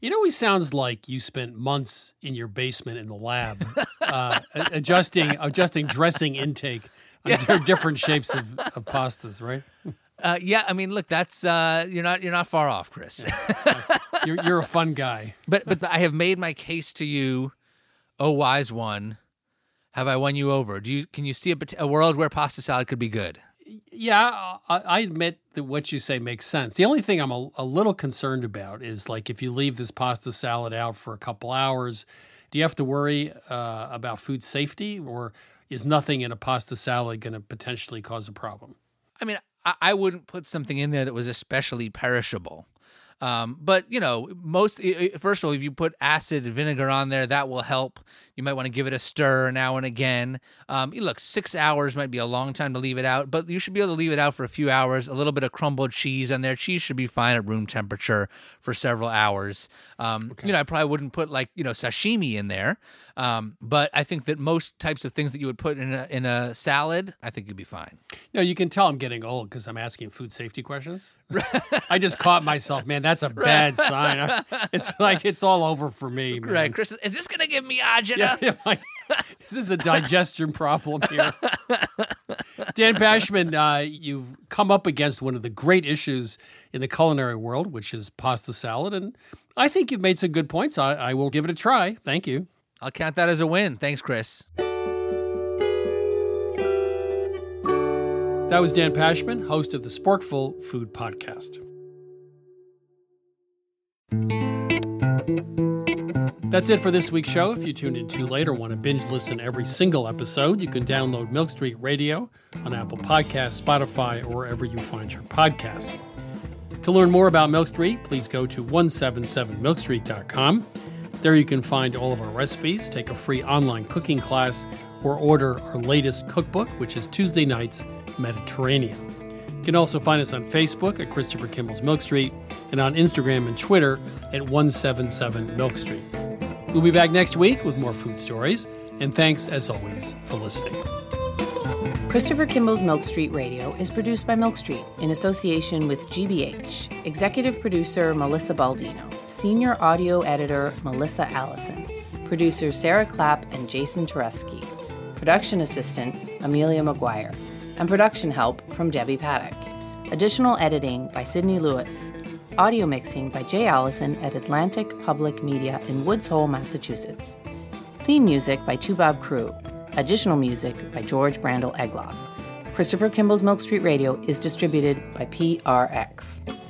It always sounds like you spent months in your basement in the lab, uh, adjusting adjusting dressing intake on di- different shapes of, of pastas, right? Uh, yeah, I mean, look, that's uh, you're not you're not far off, Chris. You're, you're a fun guy. but but I have made my case to you, oh wise one. Have I won you over? Do you can you see a, pot- a world where pasta salad could be good? Yeah, I, I admit that what you say makes sense. The only thing I'm a, a little concerned about is like if you leave this pasta salad out for a couple hours, do you have to worry uh, about food safety, or is nothing in a pasta salad going to potentially cause a problem? I mean, I, wouldn't put something in there that was especially perishable. Um, but you know, most first of all, if you put acid vinegar on there, that will help. You might want to give it a stir now and again. Um, you look, six hours might be a long time to leave it out, but you should be able to leave it out for a few hours. A little bit of crumbled cheese on there. Cheese should be fine at room temperature for several hours. Um, You know, I probably wouldn't put like you know sashimi in there, um, but I think that most types of things that you would put in a in a salad, I think you'd be fine. No, you can tell I'm getting old because I'm asking food safety questions. I just caught myself, man. That's a bad sign. I- It's like it's all over for me, man. Right, Chris, is this gonna give me agita? Yeah, yeah, like, this is a digestion problem here. Dan Pashman, uh, you've come up against one of the great issues in the culinary world, which is pasta salad, and I think you've made some good points. I, I will give it a try. Thank you. I'll count that as a win. Thanks, Chris. That was Dan Pashman, host of the Sporkful Food Podcast. That's it for this week's show. If you tuned in too late or want to binge listen every single episode, you can download Milk Street Radio on Apple Podcasts, Spotify, or wherever you find your podcasts. To learn more about Milk Street, please go to 177milkstreet.com. There you can find all of our recipes, take a free online cooking class, or order our latest cookbook, which is Tuesday Nights Mediterranean. You can also find us on Facebook at Christopher Kimball's Milk Street and on Instagram and Twitter at 177 Milk Street. We'll be back next week with more food stories, and thanks as always for listening. Christopher Kimball's Milk Street Radio is produced by Milk Street in association with GBH, executive producer Melissa Baldino, senior audio editor Melissa Allison, producers Sarah Clapp and Jason Tereski, production assistant Amelia McGuire, and production help from Debbie Paddock. Additional editing by Sydney Lewis. Audio mixing by Jay Allison at Atlantic Public Media in Woods Hole, Massachusetts. Theme music by Toubab Krewe. Additional music by George Brandl Egloff. Christopher Kimball's Milk Street Radio is distributed by PRX.